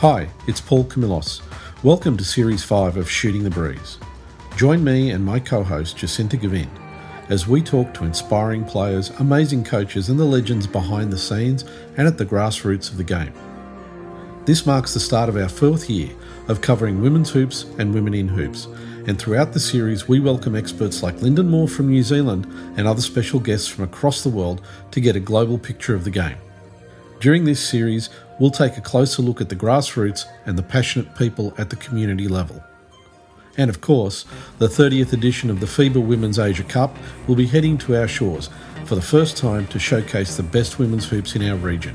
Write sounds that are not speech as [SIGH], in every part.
Hi, it's Paul Camillos. Welcome to Series 5 of Shooting the Breeze. Join me and my co host Jacinta Gavin as we talk to inspiring players, amazing coaches, and the legends behind the scenes and at the grassroots of the game. This marks the start of our fourth year of covering women's hoops and women in hoops, and throughout the series, we welcome experts like Lyndon Moore from New Zealand and other special guests from across the world to get a global picture of the game. During this series, we'll take a closer look at the grassroots and the passionate people at the community level. And of course, the 30th edition of the FIBA Women's Asia Cup will be heading to our shores for the first time to showcase the best women's hoops in our region.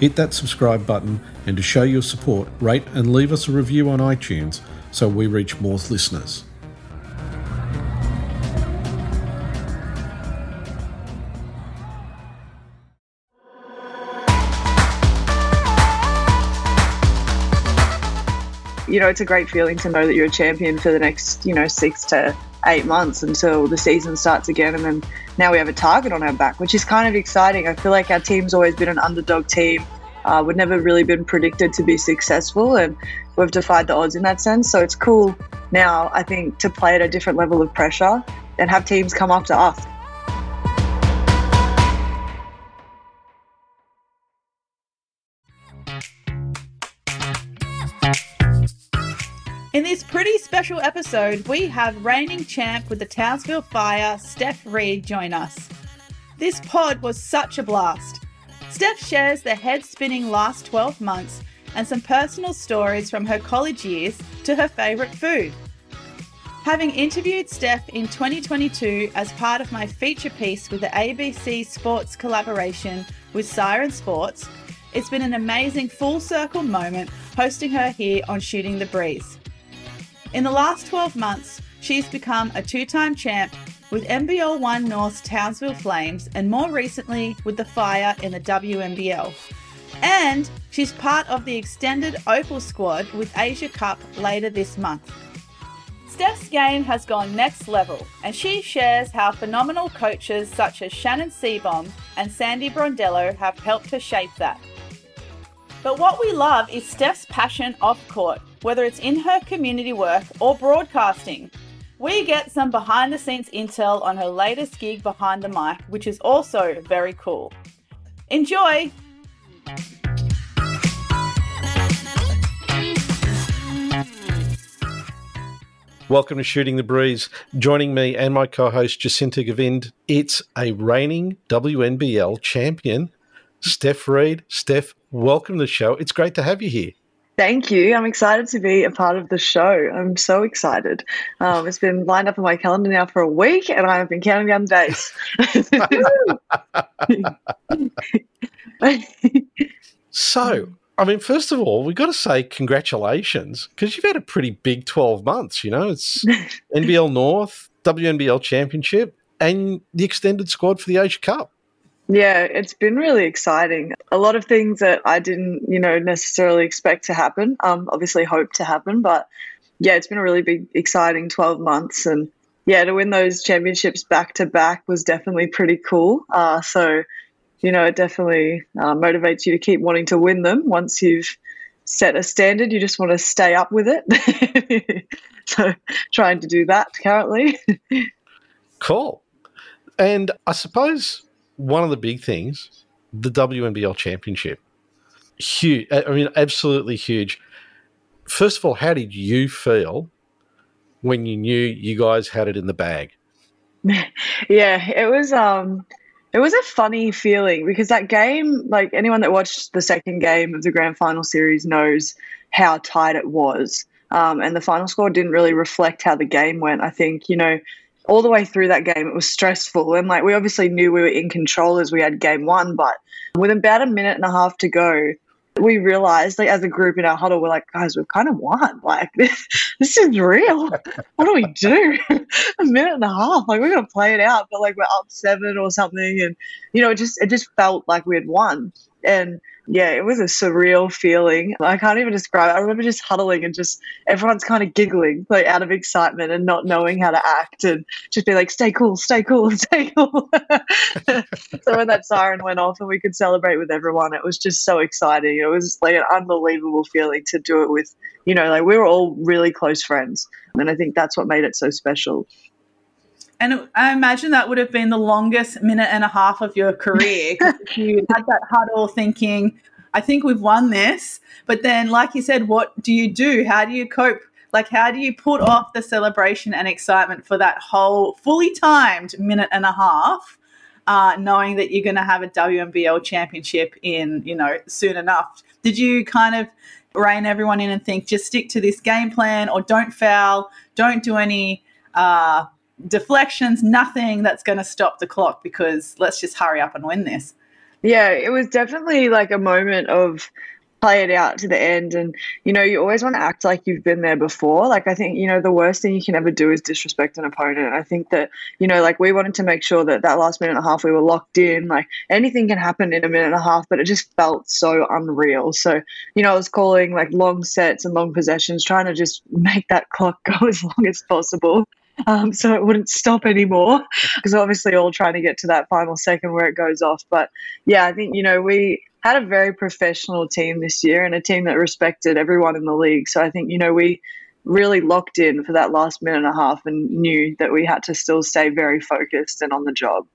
Hit that subscribe button and to show your support, rate and leave us a review on iTunes so we reach more listeners. You know, it's a great feeling to know that you're a champion for the next, you know, six to eight months until the season starts again. And then now we have a target on our back, which is kind of exciting. I feel like our team's always been an underdog team. Uh, we've never really been predicted to be successful, and we've defied the odds in that sense. So it's cool now, I think, to play at a different level of pressure and have teams come after us. In this pretty special episode, we have reigning champ with the Townsville Fire, Steph Reid, join us. This pod was such a blast. Steph shares the head spinning last 12 months and some personal stories from her college years to her favourite food. Having interviewed Steph in 2022 as part of my feature piece with the ABC Sports collaboration with Siren Sports, it's been an amazing full circle moment hosting her here on Shooting the Breeze. In the last 12 months, she's become a two time champ with NBL 1 North's Townsville Flames and more recently with the Fire in the WNBL. And she's part of the extended Opal squad with Asia Cup later this month. Steph's game has gone next level, and she shares how phenomenal coaches such as Shannon Seebohm and Sandy Brondello have helped her shape that. But what we love is Steph's passion off court, whether it's in her community work or broadcasting. We get some behind the scenes intel on her latest gig behind the mic, which is also very cool. Enjoy! Welcome to Shooting the Breeze. Joining me and my co host Jacinta Govind, it's a reigning WNBL champion, Steph Reid. Steph, welcome to the show. It's great to have you here. Thank you. I'm excited to be a part of the show. I'm so excited. Um, it's been lined up on my calendar now for a week, and I've been counting down the days. so, I mean, first of all, we've got to say congratulations because you've had a pretty big 12 months. You know, it's [LAUGHS] NBL North, WNBL Championship, and the extended squad for the Asia Cup. Yeah, it's been really exciting. A lot of things that I didn't, you know, necessarily expect to happen. Um, obviously hope to happen, but yeah, it's been a really big, exciting 12 months. And yeah, to win those championships back to back was definitely pretty cool. Uh, so, you know, it definitely uh, motivates you to keep wanting to win them once you've set a standard. You just want to stay up with it. [LAUGHS] so, trying to do that currently. [LAUGHS] cool. And I suppose one of the big things, the WNBL Championship, huge. I mean, absolutely huge. First of all, how did you feel when you knew you guys had it in the bag? [LAUGHS] yeah, it was. Um, it was a funny feeling because that game, like anyone that watched the second game of the grand final series knows how tight it was. Um, and the final score didn't really reflect how the game went. I think, you know, all the way through that game, it was stressful. And like, we obviously knew we were in control as we had game one, but with about a minute and a half to go, we realized, like, as a group in our huddle, we're like, guys, we've kind of won. Like, this, [LAUGHS] this is real. What do we do? [LAUGHS] a minute and a half. Like, we're going to play it out, but like, we're up seven or something. And, you know, it just, it just felt like we had won. And yeah, it was a surreal feeling. I can't even describe it. I remember just huddling and just everyone's kind of giggling, like out of excitement and not knowing how to act and just be like, stay cool, stay cool, [LAUGHS] stay cool. so when that siren went off and we could celebrate with everyone, it was just so exciting. It was like an unbelievable feeling to do it with, you know, like we were all really close friends. And I think that's what made it so special. And I imagine that would have been the longest minute and a half of your career. you [LAUGHS] had that huddle thinking, I think we've won this. But then, like you said, what do you do? How do you cope? Like, how do you put off the celebration and excitement for that whole fully timed minute and a half, uh, knowing that you're going to have a WNBL championship in, you know, soon enough? Did you kind of rein everyone in and think, just stick to this game plan or don't foul, don't do any uh, deflections, nothing that's going to stop the clock because let's just hurry up and win this. Yeah, it was definitely like a moment of play it out to the end. And, you know, you always want to act like you've been there before. Like, I think, you know, the worst thing you can ever do is disrespect an opponent. I think that, you know, like we wanted to make sure that that last minute and a half we were locked in. Like, anything can happen in a minute and a half, but it just felt so unreal. So, you know, I was calling like long sets and long possessions, trying to just [LAUGHS] make that clock go as long as possible um, so it wouldn't stop anymore because obviously all trying to get to that final second where it goes off. But yeah, I think you know we had a very professional team this year and a team that respected everyone in the league. So I think you know we really locked in for that last minute and a half and knew that we had to still stay very focused and on the job.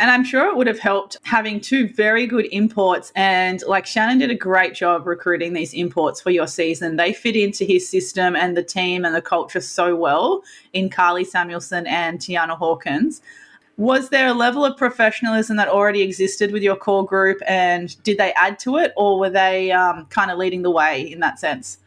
And I'm sure it would have helped having two very good imports. And like Shannon did a great job recruiting these imports for your season. They fit into his system and the team and the culture so well in Karlie Samuelson and Tianna Hawkins. Was there a level of professionalism that already existed with your core group? And did they add to it or were they um, kind of leading the way in that sense?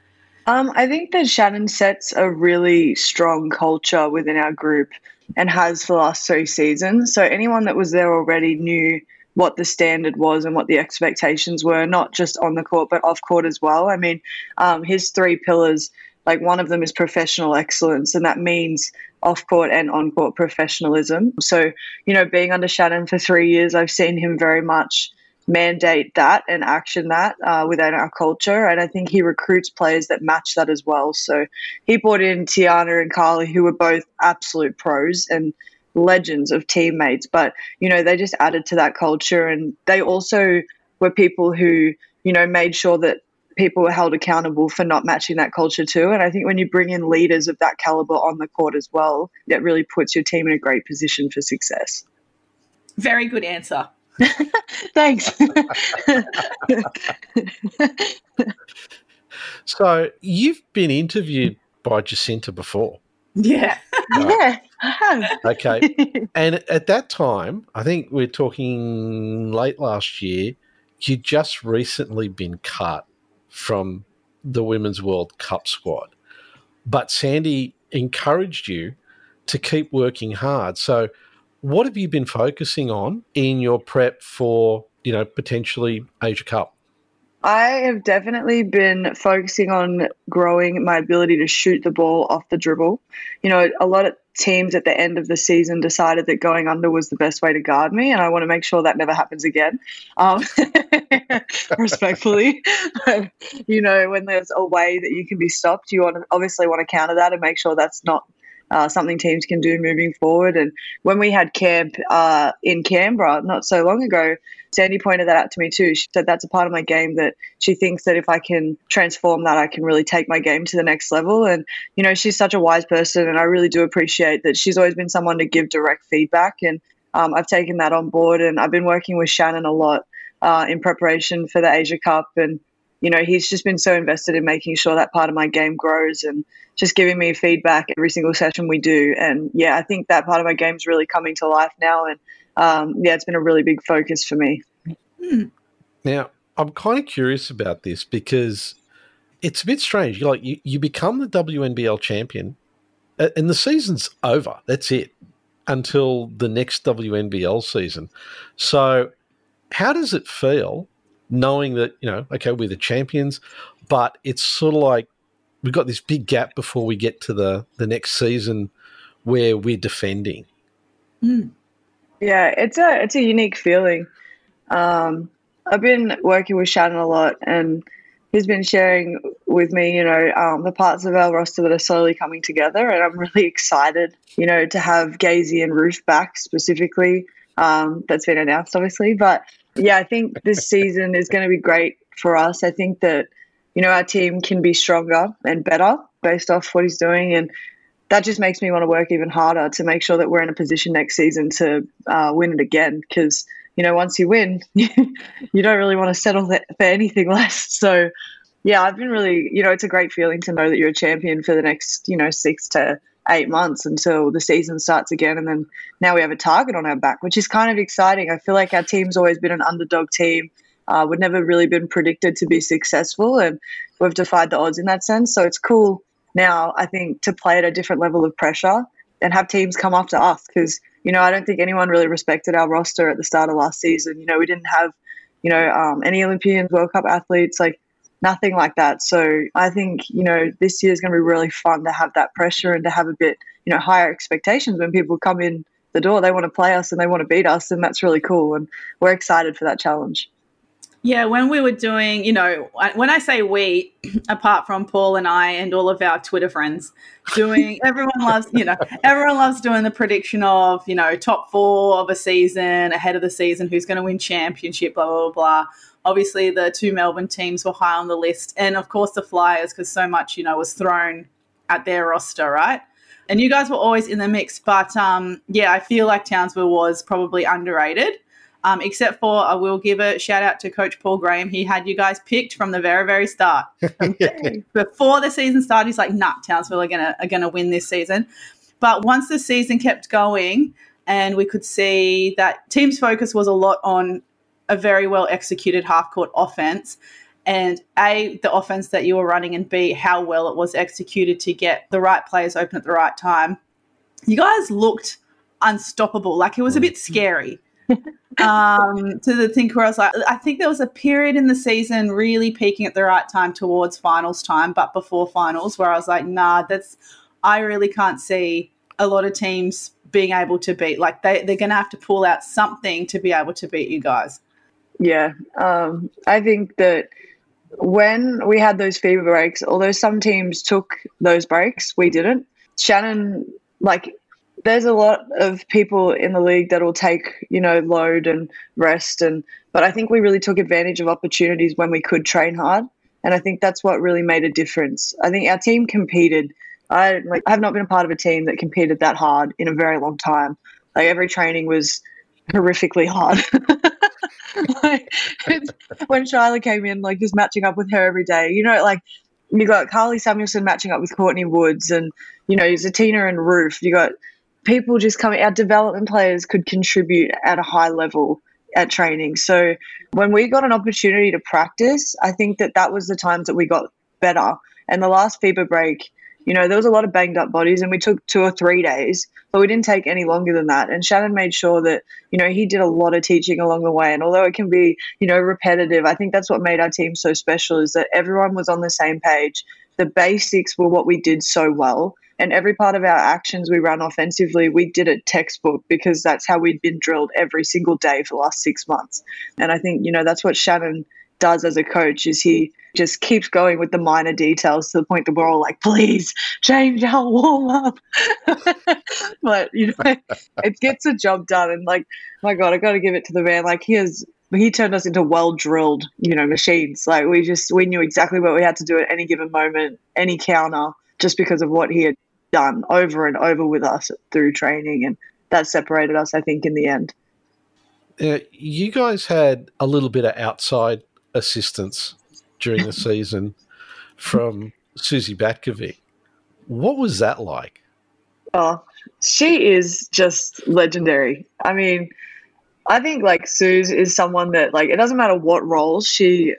Um, I think that Shannon sets a really strong culture within our group and has for the last three seasons. So anyone that was there already knew what the standard was and what the expectations were, not just on the court, but off court as well. I mean, um, his three pillars, like one of them is professional excellence, and that means off court and on court professionalism. So, you know, being under Shannon for three years, I've seen him very much mandate that and action that uh, within our culture. And I think he recruits players that match that as well. So he brought in Tianna and Karlie, who were both absolute pros and legends of teammates. But, you know, they just added to that culture. And they also were people who, you know, made sure that people were held accountable for not matching that culture too. And I think when you bring in leaders of that caliber on the court as well, that really puts your team in a great position for success. Very good answer. [LAUGHS] Thanks. so you've been interviewed by Jacinta before. Yeah. yeah. I have. okay. [LAUGHS] and at that time, I think we're talking late last year, you'd just recently been cut from the Women's World Cup squad. But Sandy encouraged you to keep working hard. So what have you been focusing on in your prep for, you know, potentially Asia Cup? I have definitely been focusing on growing my ability to shoot the ball off the dribble. You know, a lot of teams at the end of the season decided that going under was the best way to guard me, and I want to make sure that never happens again. Um, [LAUGHS] respectfully, [LAUGHS] you know, when there's a way that you can be stopped, you want to obviously want to counter that and make sure that's not uh, something teams can do moving forward. And when we had camp uh, in Canberra not so long ago, Sandy pointed that out to me too. She said that's a part of my game that she thinks that if I can transform that, I can really take my game to the next level. And, you know, she's such a wise person, and I really do appreciate that she's always been someone to give direct feedback. And um, I've taken that on board, and I've been working with Shannon a lot uh, in preparation for the Asia Cup. And, you know, he's just been so invested in making sure that part of my game grows and just giving me feedback every single session we do. And yeah, I think that part of my game is really coming to life now. And um, yeah, it's been a really big focus for me. Hmm. Now, I'm kind of curious about this because it's a bit strange. You're like you, you become the WNBL champion, and the season's over. That's it until the next WNBL season. So, how does it feel knowing that you know, okay, we're the champions, but it's sort of like we've got this big gap before we get to the the next season where we're defending. Mm. Yeah, it's a it's a unique feeling. Um, I've been working with Shannon a lot, and he's been sharing with me, you know, um, the parts of our roster that are slowly coming together, and I'm [LAUGHS] really excited, you know, to have Gazy and Roof back specifically. Um, that's been announced, obviously, but yeah, I think this season is going to be great for us. I think that you know our team can be stronger and better based off what he's doing, and that just makes me want to work even harder to make sure that we're in a position next season to uh, win it again. Because you know, once you win, [LAUGHS] you don't really want to settle for anything [LAUGHS] less. So, yeah, I've been really, you know, it's a great feeling to know that you're a champion for the next, you know, six to eight months until the season starts again. And then now we have a target on our back, which is kind of exciting. I feel like our team's always been an underdog team. Uh, we've never really been predicted to be successful, and we've defied the odds in that sense. So it's cool now, I think, to play at a different level of pressure and have teams come after us because, you know, I don't think anyone really respected our roster at the start of last season. You know, we didn't have, you know, um, any Olympians, World Cup athletes, like nothing like that. So I think, you know, this year is going to be really fun to have that pressure and to have a bit, you know, higher expectations when people come in the door. They want to play us and they want to beat us, and that's really cool. And we're excited for that challenge. Yeah, when we were doing, you know, when I say we, [CLEARS THROAT] apart from Paul and I and all of our Twitter friends, doing, [LAUGHS] everyone loves, you know, everyone loves doing the prediction of, you know, top four of a season, ahead of the season, who's going to win championship, blah, blah, blah. Obviously, the two Melbourne teams were high on the list. And of course, the Flyers, because so much, you know, was thrown at their roster, right? And you guys were always in the mix. But um, yeah, I feel like Townsville was probably underrated um, except for I will give a shout out to Coach Paul Graham. He had you guys picked from the very, very start. [LAUGHS] Before the season started, he's like, nah, Townsville are gonna are gonna win this season. But once the season kept going and we could see that team's focus was a lot on a very well executed half court offense. And A, the offense that you were running, and B, how well it was executed to get the right players open at the right time. You guys looked unstoppable. Like it was a bit scary um, to the thing where I was like, I think there was a period in the season really peaking at the right time towards finals time, but before finals, where I was like, nah, that's, I really can't see a lot of teams being able to beat. Like they, they're going to have to pull out something to be able to beat you guys. Yeah. Um, I think that when we had those FIBA breaks, although some teams took those breaks, we didn't. Shannon, like, there's a lot of people in the league that will take you know load and rest and but i think we really took advantage of opportunities when we could train hard. And i think that's what really made a difference. I think our team competed. I like i have not been a part of a team that competed that hard in a very long time. Like every training was horrifically hard. [LAUGHS] Like, when Shyla came in like just matching up with her every day. You know like you got karlie samuelson matching up with courtney woods and you know zatina and roof you got people just coming, our development players could contribute at a high level at training. So when we got an opportunity to practice, I think that that was the times that we got better. And the last FIBA break, you know, there was a lot of banged up bodies and we took two or three days, but we didn't take any longer than that. And Shannon made sure that, you know, he did a lot of teaching along the way. And although it can be, you know, repetitive, I think that's what made our team so special is that everyone was on the same page. The basics were what we did so well and every part of our actions we ran offensively, we did it textbook because that's how we'd been drilled every single day for the last six months. And I think, you know, that's what Shannon does as a coach is he just keeps going with the minor details to the point that we're all like, please change our warm up. [LAUGHS] but you know, [LAUGHS] it gets the job done. And like, my God, I got to give it to the man. Like he has, he turned us into well drilled, you know, machines. Like we just, we knew exactly what we had to do at any given moment, any counter, just because of what he had done over and over with us through training, and that separated us, I think, in the end. Uh, you guys had a little bit of outside assistance during the [LAUGHS] season from Suzy Batkovic. What was that like? Oh, she is just legendary. I mean, I think like Suze is someone that like it doesn't matter what roles she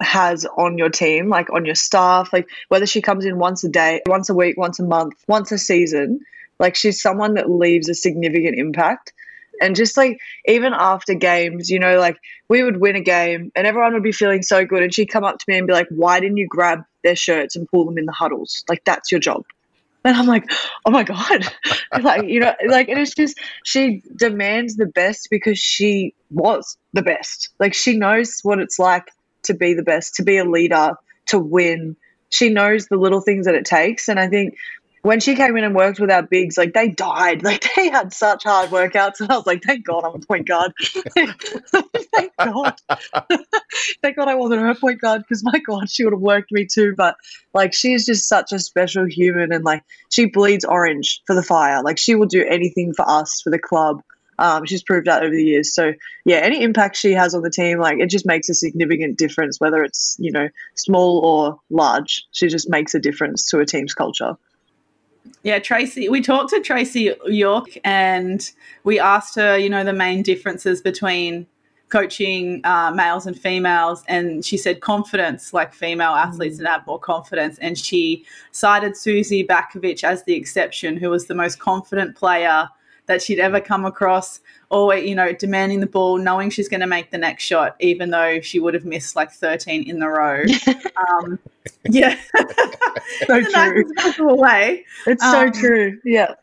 has on your team, like on your staff, like whether she comes in once a day, once a week, once a month, once a season, like she's someone that leaves a significant impact. And just like even after games, you know, like we would win a game and everyone would be feeling so good. And she'd come up to me and be like, Why didn't you grab their shirts and pull them in the huddles? Like that's your job. And I'm like, oh my God. [LAUGHS] like, you know, like, and it's just, she demands the best because she was the best. Like, she knows what it's like to be the best, to be a leader, to win. She knows the little things that it takes. And I think when she came in and worked with our bigs, like they died. [LAUGHS] Like they had such hard workouts. And I was like, thank God I'm a point guard. [LAUGHS] thank God. [LAUGHS] thank God I wasn't her point guard because my God, she would have worked me too. But like she's just such a special human and like she bleeds orange for the fire. Like she will do anything for us, for the club. Um, she's proved that over the years. So yeah, any impact she has on the team, like it just makes a significant difference, whether it's, you know, small or large. She just makes a difference to a team's culture. Yeah, Tracy, we talked to Tracy York and we asked her, you know, the main differences between coaching uh, males and females. And she said confidence, like female athletes mm. and have more confidence. And she cited Suzy Batkovic as the exception, who was the most confident player that she'd ever come across always, you know, demanding the ball, knowing she's going to make the next shot, even though she would have missed like 13 in the row. [LAUGHS] um, yeah. [LAUGHS] so [LAUGHS] true. Away. It's so um, true. Yeah.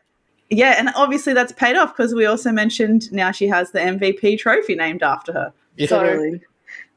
Yeah. And obviously that's paid off because we also mentioned now she has the MVP trophy named after her. Yeah. So, totally.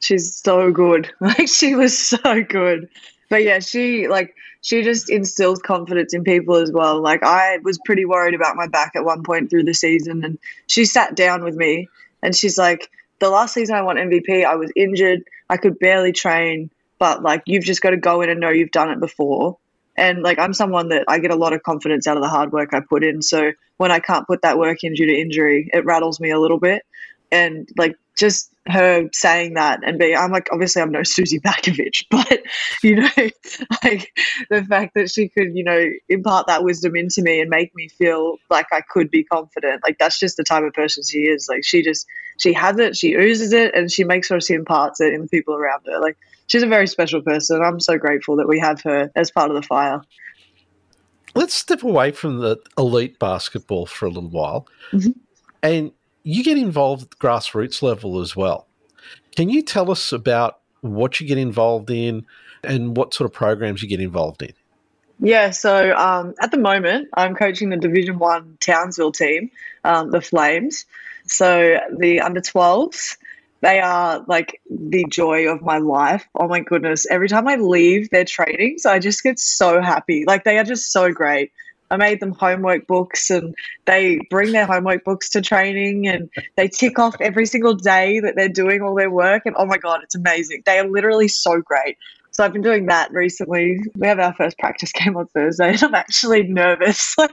She's so good. Like she was so good. But yeah, she like she just instills confidence in people as well. Like I was pretty worried about my back at one point through the season, and she sat down with me and she's like, "The last season I won MVP, I was injured, I could barely train, but like you've just got to go in and know you've done it before." And like I'm someone that I get a lot of confidence out of the hard work I put in. So when I can't put that work in due to injury, it rattles me a little bit. And like just her saying that and being, I'm like, obviously, I'm no Suzy Batkovic, [LAUGHS] but you know, like the fact that she could, you know, impart that wisdom into me and make me feel like I could be confident, like that's just the type of person she is. Like she just, she has it, she oozes it, and she makes sure she imparts it in the people around her. Like she's a very special person. I'm so grateful that we have her as part of the fire. Let's step away from the elite basketball for a little while. Mm-hmm. And you get involved at the grassroots level as well. Can you tell us about what you get involved in and what sort of programs you get involved in? Yeah, so um, at the moment, I'm coaching the Division One Townsville team, um, the Flames. So the under 12s, they are like the joy of my life. Oh my goodness. Every time I leave their trainings, I just get so happy. Like they are just so great. I made them homework books and they bring their homework books to training and they tick off every single day that they're doing all their work. And oh my God, it's amazing. They are literally so great. So I've been doing that recently. We have our first practice game on Thursday, and I'm actually nervous. [LAUGHS]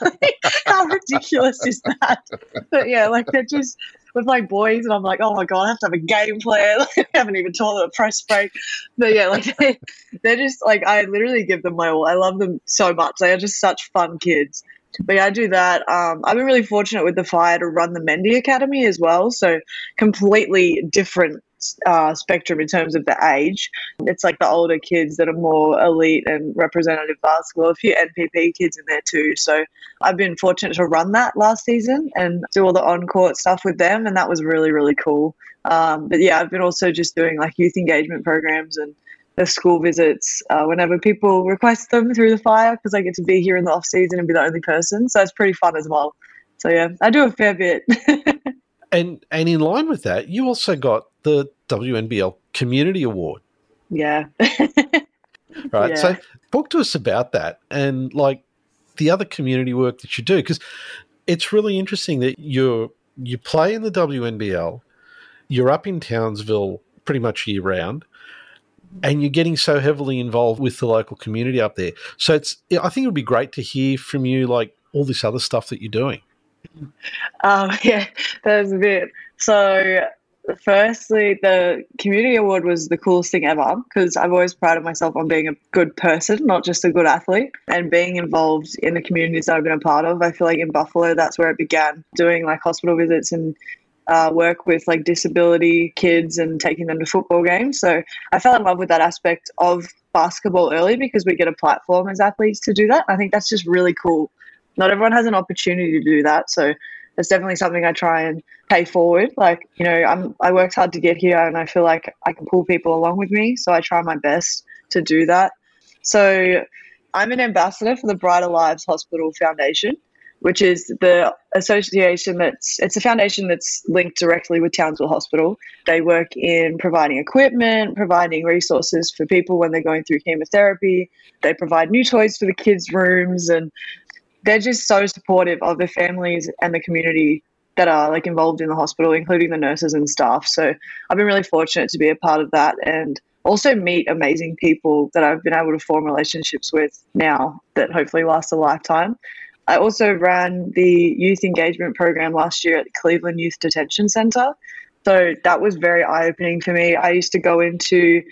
Like, [LAUGHS] how ridiculous is that? But yeah, like they're just with my boys, and I'm like, oh my god, I have to have a game plan. [LAUGHS] I haven't even told them a press break. But yeah, like [LAUGHS] they, they're just like I literally give them my all. I love them so much. They are just such fun kids. But yeah, I do that. Um, I've been really fortunate with the fire to run the Mendy Academy as well. So completely different uh, spectrum in terms of the age. It's like the older kids that are more elite and representative basketball. A few NPP kids in there too. So I've been fortunate to run that last season and do all the on court stuff with them, and that was really really cool. Um, but yeah, I've been also just doing like youth engagement programs and the school visits uh, whenever people request them through the fire because I get to be here in the off season and be the only person. So it's pretty fun as well. So yeah, I do a fair bit. [LAUGHS] and and in line with that, you also got the WNBL Community Award. Yeah. [LAUGHS] right. Yeah. So talk to us about that and like the other community work that you do because it's really interesting that you're you play in the WNBL, you're up in Townsville pretty much year round, and you're getting so heavily involved with the local community up there. So it's I think it would be great to hear from you like all this other stuff that you're doing. Um, [LAUGHS] yeah, that's a bit. So firstly, the community award was the coolest thing ever because I've always prided myself on being a good person, not just a good athlete, and being involved in the communities that I've been a part of. I feel like in Buffalo, that's where it began, doing like hospital visits and uh, work with like disability kids and taking them to football games. So I fell in love with that aspect of basketball early because we get a platform as athletes to do that. I think that's just really cool. Not everyone has an opportunity to do that. So it's definitely something I try and pay forward. Like, you know, I'm I worked hard to get here and I feel like I can pull people along with me. So I try my best to do that. So I'm an ambassador for the Brighter Lives Hospital Foundation, which is the association that's it's a foundation that's linked directly with Townsville Hospital. They work in providing equipment, providing resources for people when they're going through chemotherapy. They provide new toys for the kids' rooms and they're just so supportive of the families and the community that are like involved in the hospital, including the nurses and staff. So I've been really fortunate to be a part of that and also meet amazing people that I've been able to form relationships with now that hopefully last a lifetime. I also ran the youth engagement program last year at the Cleveland Youth Detention Center. So that was very eye opening for me. I used to go into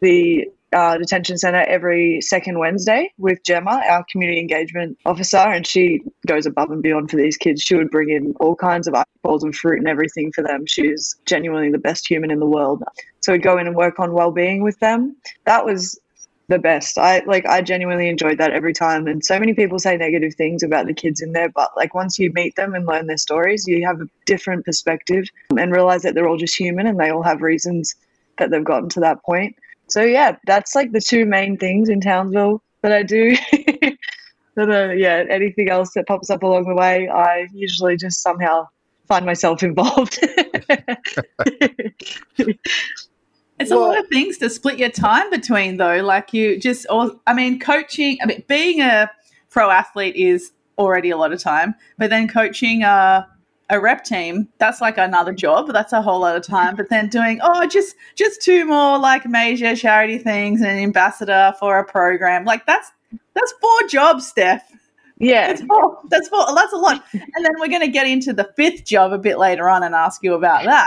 the uh, detention center every second Wednesday with Gemma, our community engagement officer, and she goes above and beyond for these kids. She would bring in all kinds of bowls and fruit and everything for them. She's genuinely the best human in the world. So we'd go in and work on well-being with them. That was the best. I like I genuinely enjoyed that every time. And so many people say negative things about the kids in there, but like once you meet them and learn their stories, you have a different perspective and realize that they're all just human and they all have reasons that they've gotten to that point so yeah, that's like the two main things in Townsville that I do. [LAUGHS] but uh, yeah, anything else that pops up along the way, I usually just somehow find myself [LAUGHS] involved. [LAUGHS] It's well, a lot of things to split your time between, though. Like you just, or I mean, coaching. I mean, being a pro athlete is already a lot of time, but then coaching a a rep team, that's like another job. That's a whole lot of time. But then doing, oh, just just two more like major charity things and ambassador for a program, like that's that's four jobs, Steph. Yeah, that's four. That's four. That's a lot. And then we're going to get into the fifth job a bit later on and ask you about that.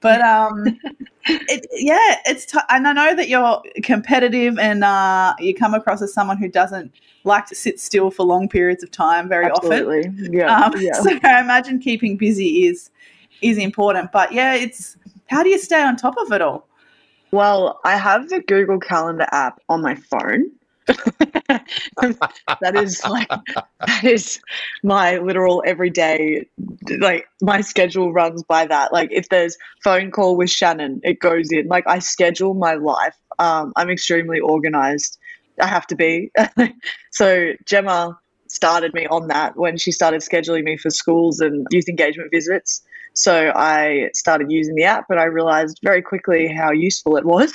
But um, it, yeah, it's t- and I know that you're competitive and uh, you come across as someone who doesn't like to sit still for long periods of time very Absolutely. often. Yeah. Um, [LAUGHS] yeah. So I imagine keeping busy is is important. But yeah, it's how do you stay on top of it all? Well, I have the Google Calendar app on my phone. [LAUGHS] that is like that is my literal everyday like my schedule runs by that like if there's phone call with shannon it goes in like i schedule my life um, i'm extremely organized I have to be. [LAUGHS] so Gemma started me on that when she started scheduling me for schools and youth engagement visits. So I started using the app, but I realized very quickly how useful it was.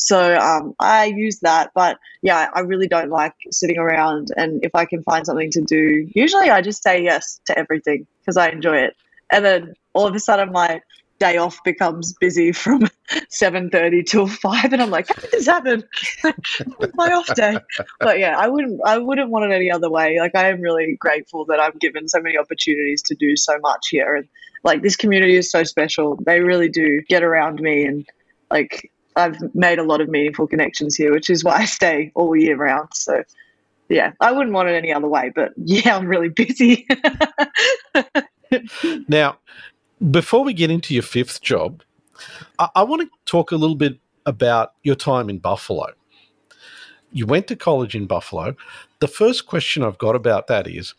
So um, I use that, but yeah, I really don't like sitting around. And if I can find something to do, usually I just say yes to everything because I enjoy it. And then all of a sudden, my day off becomes busy [LAUGHS] from 7.30 till 5 and i'm like how did this happen [LAUGHS] my off day but yeah i wouldn't i wouldn't want it any other way like i am really grateful that i'm given so many opportunities to do so much here and like this community is so special they really do get around me and like i've made a lot of meaningful connections here which is why i stay all year round so yeah i wouldn't want it any other way but [LAUGHS] yeah i'm really busy [LAUGHS] now before we get into your fifth job, I, I want to talk a little bit about your time in Buffalo. You went to college in Buffalo. The first question I've got about that is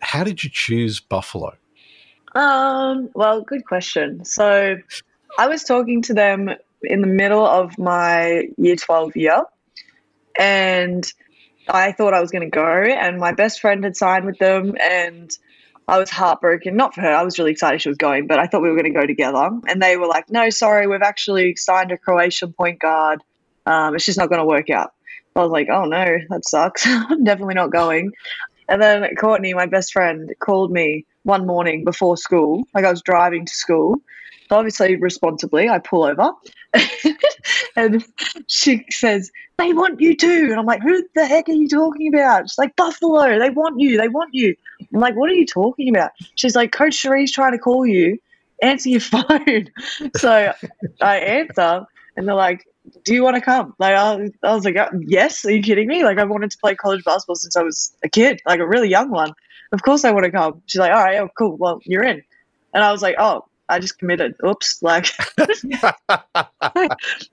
how did you choose Buffalo? Um, well, good question. So I was talking to them in the middle of my year 12 year and I thought I was going to go and my best friend had signed with them and I was heartbroken. Not for her. I was really excited she was going, but I thought we were going to go together. And they were like, no, sorry, we've actually signed a Croatian point guard. Um, it's just not going to work out. I was like, oh no, that sucks. [LAUGHS] I'm definitely not going. And then Courtney, my best friend, called me one morning before school. Like I was driving to school. Obviously, responsibly, I pull over [LAUGHS] and she says, They want you too. And I'm like, Who the heck are you talking about? She's like, Buffalo, they want you, they want you. I'm like, What are you talking about? She's like, Coach Cherie's trying to call you. Answer your [LAUGHS] phone. so I answer, and they're like, do you want to come? Like, I, I was like, uh, yes. Are you kidding me? Like, I've wanted to play college basketball since I was a kid, like a really young one. Of course, I want to come. She's like, all right, oh, cool. Well, you're in. And I was like, oh, I just committed. Oops. Like, [LAUGHS]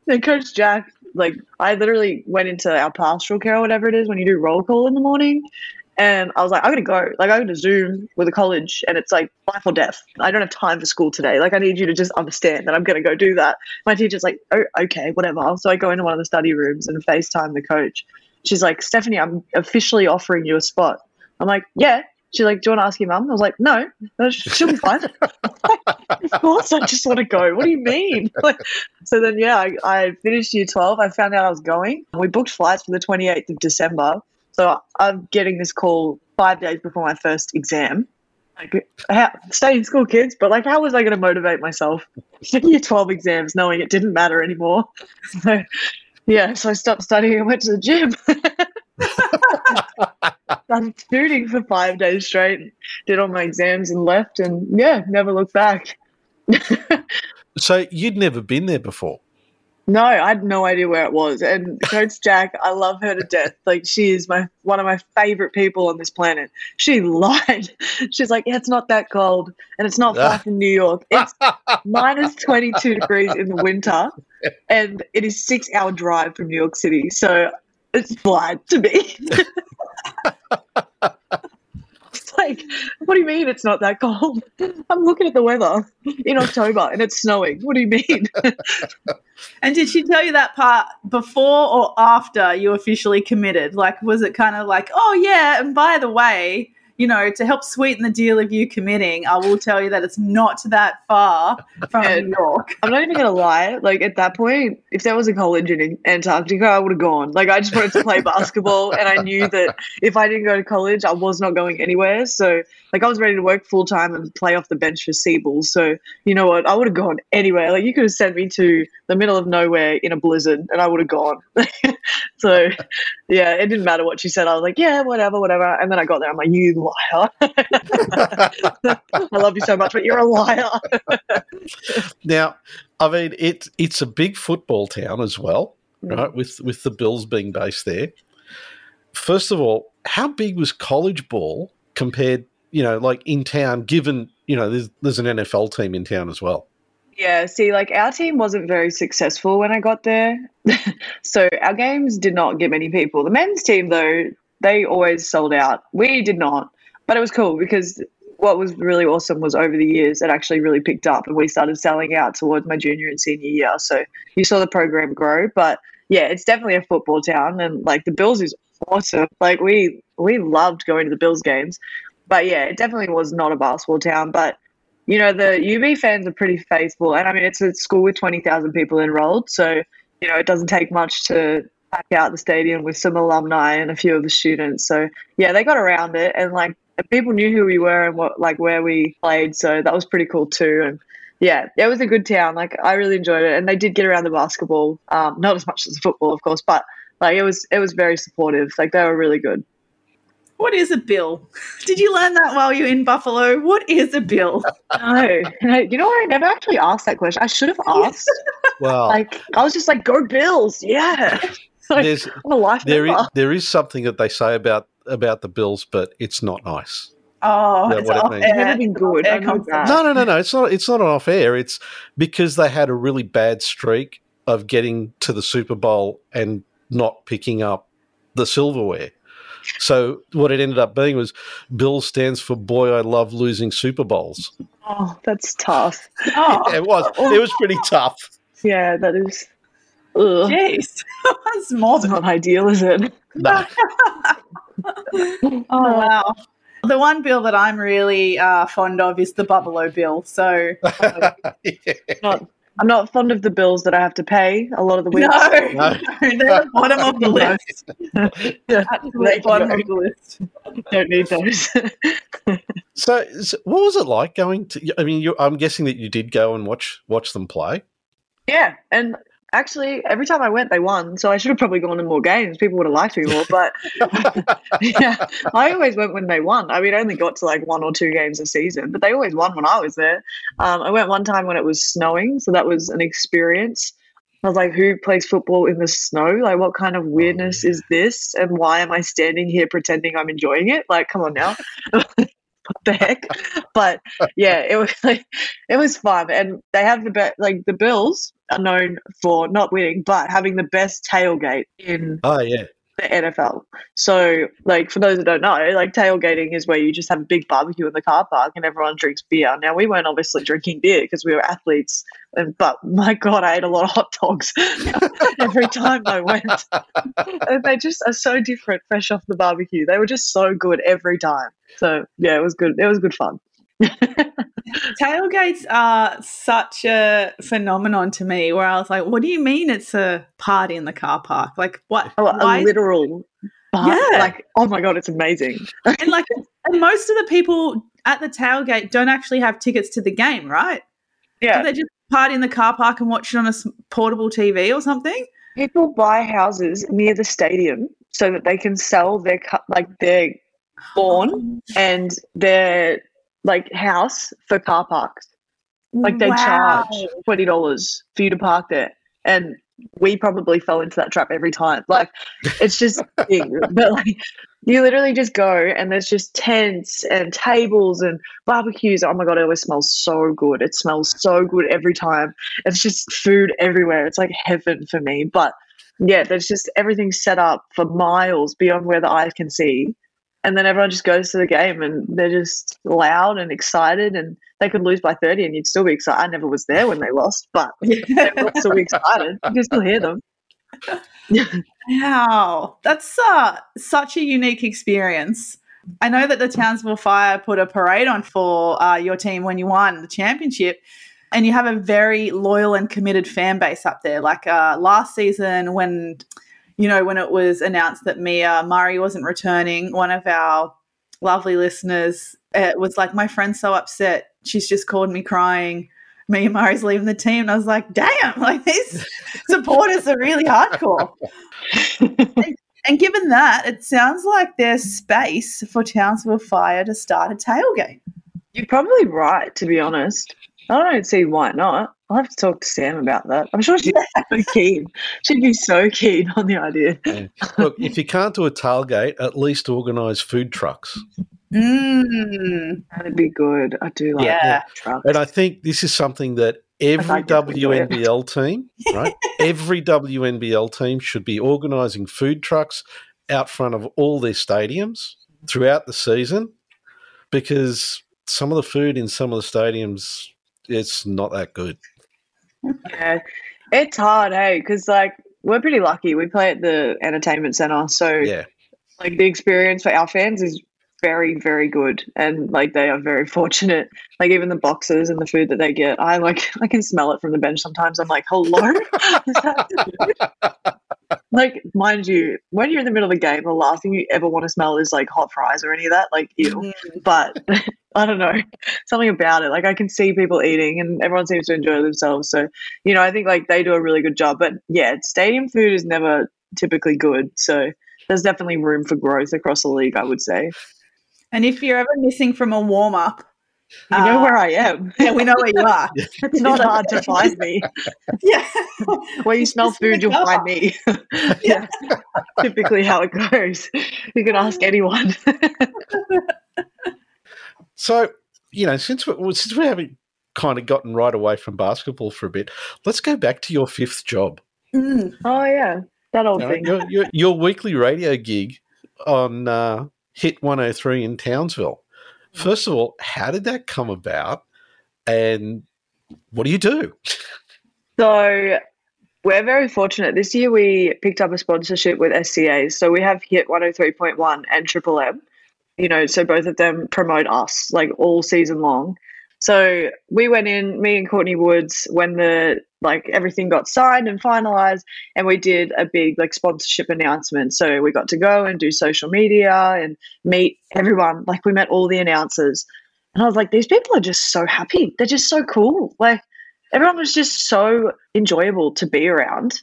and Coach Jack, like, I literally went into our pastoral care or whatever it is when you do roll call in the morning. And I was like, I'm gonna go. Like, I'm gonna Zoom with a college, and it's like life or death. I don't have time for school today. Like, I need you to just understand that I'm gonna go do that. My teacher's like, oh, okay, whatever. So I go into one of the study rooms and FaceTime the coach, she's like, Stephanie, I'm officially offering you a spot. I'm like, yeah. She's like, do you want to ask your mum? I was like, no, she'll be fine. [LAUGHS] of course, I just want to go. What do you mean? [LAUGHS] Like, so then, yeah, I, I finished year 12. I found out I was going. We booked flights for the 28th of December. So I'm getting this call five days before my first exam. Like, how, stay in school, kids. But like, how was I going to motivate myself? For [LAUGHS] year 12 exams, knowing it didn't matter anymore. So, yeah, so I stopped studying and went to the gym. Started shooting for five days straight, did all my exams and left, and yeah, never looked back. [LAUGHS] so you'd never been there before? No, I had no idea where it was. And Coach Jack, I love her to death. Like she is my one of my favorite people on this planet. She [LAUGHS] lied. She's like, yeah, it's not that cold, and it's not far ah. from New York. It's [LAUGHS] minus twenty two degrees in the winter, and it is six hour drive from New York City. So it's lied to me. It's [LAUGHS] like, what do you mean it's not that cold? [LAUGHS] I'm looking at the weather in October and it's snowing. What do you mean? [LAUGHS] and did she tell you that part before or after you officially committed? Like, was it kind of like, oh, yeah, and by the way, you know, to help sweeten the deal of you committing, I will tell you that it's not that far from New York. I'm not even gonna lie. Like at that point, if there was a college in Antarctica, I would have gone. Like I just wanted to play [LAUGHS] basketball, and I knew that if I didn't go to college, I was not going anywhere. So like I was ready to work full time and play off the bench for Seabull. So you know what? I would have gone anywhere. Like you could have sent me to the middle of nowhere in a blizzard, and I would have gone. [LAUGHS] so [LAUGHS] yeah, it didn't matter what she said. I was like, yeah, whatever, whatever. And then I got there. I'm like, you liar. [LAUGHS] I love you so much, but you're a liar. [LAUGHS] now, I mean, it's it's a big football town as well, mm. right? With with the Bills being based there. First of all, how big was college ball compared you know, like in town, given, you know, there's, there's an NFL team in town as well. Yeah, see, like our team wasn't very successful when I got there. [LAUGHS] so our games did not get many people. The men's team, though, they always sold out. We did not. But it was cool because what was really awesome was over the years it actually really picked up and we started selling out towards my junior and senior year. So you saw the program grow. But yeah, it's definitely a football town and like the Bills is awesome. Like we we loved going to the Bills games. But yeah, it definitely was not a basketball town. But you know, the UB fans are pretty faithful, and I mean, it's a school with twenty thousand people enrolled, so you know, it doesn't take much to pack out the stadium with some alumni and a few of the students. So yeah, they got around it, and like people knew who we were and what like where we played, so that was pretty cool too. And yeah, it was a good town. Like I really enjoyed it, and they did get around the basketball, um, not as much as the football, of course, but like it was it was very supportive. Like they were really good. What is a bill? [LAUGHS] Did you learn that while you're in Buffalo? What is a bill? [LAUGHS] No, you know what? I never actually asked that question. I should have [LAUGHS] asked. well, like I was just like, "Go Bills!" Yeah. Like, there's, there is, there is something that they say about about the Bills, but it's not nice. Oh, it's what it means. never been good. No, no, no, no. It's not. It's not an off air. It's because they had a really bad streak of getting to the Super Bowl and not picking up the silverware. So what it ended up being was Bill stands for Boy I Love Losing Super Bowls. Oh, that's tough. Oh. [LAUGHS] yeah, it was. It was pretty tough. Yeah, that is. Ugh. Jeez, [LAUGHS] that's more than not ideal, is it? No. [LAUGHS] oh wow. The one bill that I'm really uh, fond of is the Buffalo bill. So, uh, yeah. not I'm not fond of the bills that I have to pay a lot of the weeks. No, no. [LAUGHS] they're [LAUGHS] [LAUGHS] the bottom of the list. yeah, the bottom of the list. Don't need those. so, so, what was it like going to? I mean, I'm guessing that you did go and watch watch them play. Yeah, and actually every time I went they won, so I should have probably gone to more games. People would have liked me more, but [LAUGHS] yeah, I always went when they won. I mean, I only got to like one or two games a season, but they always won when I was there. Um, I went one time when it was snowing, so that was an experience. I was like, who plays football in the snow? Like, what kind of weirdness oh, yeah. is this? And why am I standing here pretending I'm enjoying it? Like, come on now. [LAUGHS] what the heck? But yeah, it was [LAUGHS] like it was fun, and they have the best. Like the Bills are known for not winning, but having the best tailgate in oh yeah the NFL. So, like, for those that don't know, like, tailgating is where you just have a big barbecue in the car park and everyone drinks beer. Now, we weren't obviously drinking beer because we were athletes, but my [LAUGHS] God, I ate a lot of hot dogs [LAUGHS] every time I went. [LAUGHS] and they just are so different fresh off the barbecue. They were just so good every time. So, yeah, it was good. It was good fun. [LAUGHS] Tailgates are such a phenomenon to me where I was like, what do you mean it's a party in the car park? Like, what? Oh, a literal. Yeah. Like, oh my God, it's amazing. [LAUGHS] and like, and most of the people at the tailgate don't actually have tickets to the game, right? Yeah. Do they just party in the car park and watch it on a portable TV or something? People buy houses near the stadium so that they can sell their like their lawn oh. and their like house for car parks. Like they Wow. charge twenty dollars for you to park there, and we probably fell into that trap every time. Like it's just [LAUGHS] big, but like you literally just go and there's just tents and tables and barbecues. Oh my god, it always smells so good. It smells so good every time. It's just food everywhere. It's like heaven for me. But yeah, there's just everything set up for miles beyond where the eye can see. And then everyone just goes to the game and they're just loud and excited and they could lose by 30 and you'd still be excited. I never was there when they lost, but [LAUGHS] they would still be excited. You can still hear them. Wow, that's uh, such a unique experience. I know that the Townsville Fire put a parade on for uh, your team when you won the championship, and you have a very loyal and committed fan base up there. Like uh, last season, when you know when it was announced that Mia Murray wasn't returning, one of our lovely listeners uh, was like, "My friend's so upset. She's just called me crying." Mia Murray's leaving the team, and I was like, "Damn! [LAUGHS] Like these supporters are really hardcore." [LAUGHS] And given that, it sounds like there's space for Townsville Fire to start a tailgate. You're probably right, to be honest. I don't see why not. I'll have to talk to Sam about that. I'm sure she'd be so keen. She'd be so keen on the idea. Yeah. Look, if you can't do a tailgate, at least organise food trucks. Mm. That'd be good. I do like Yeah. that. Trucks. And I think this is something that every I definitely do it. WNBL team, right? [LAUGHS] every WNBL team should be organising food trucks out front of all their stadiums throughout the season because some of the food in some of the stadiums it's not that good. Yeah, it's hard, eh? hey, because like we're pretty lucky. We play at the entertainment center, so Yeah. like the experience for our fans is very, very good, and like they are very [LAUGHS] fortunate. Like even the boxes and the food that they get, I like [LAUGHS] I can smell it from the bench sometimes. I'm like, hello, [LAUGHS] Is that food? Like mind you, when you're in the middle of a game, the last thing you ever want to smell is like hot fries or any of that. Like ew Mm. but [LAUGHS] I don't know something about it. Like I can see people eating, and everyone seems to enjoy themselves. So you know, I think like they do a really good job. But yeah, stadium food is never typically good. So there's definitely room for growth across the league. I would say. And if you're ever missing from a warm up, You know Uh, where I am. [LAUGHS] yeah, we know where you are. [LAUGHS] It's not hard to find me. [LAUGHS] yeah. Where you smell Just in the food, you'll find me. yeah, typically how it goes. You can ask anyone. So, you know, since we, well, since we haven't kind of gotten right away from basketball for a bit, let's go back to your fifth job. Mm. oh yeah, that old You know, thing. your, your, your weekly radio gig on uh, Hit 103 in Townsville. First of all, how did that come about? And what do you do? So we're very fortunate. This year we picked up a sponsorship with SCA. So we have Hit 103.1 and Triple M. You know, so both of them promote us like all season long. So we went in, me and Courtney Woods, when the like everything got signed and finalized, and we did a big like sponsorship announcement. So we got to go and do social media and meet everyone. Like we met all the announcers. And I was like, these people are just so happy. They're just so cool. Like everyone was just so enjoyable to be around.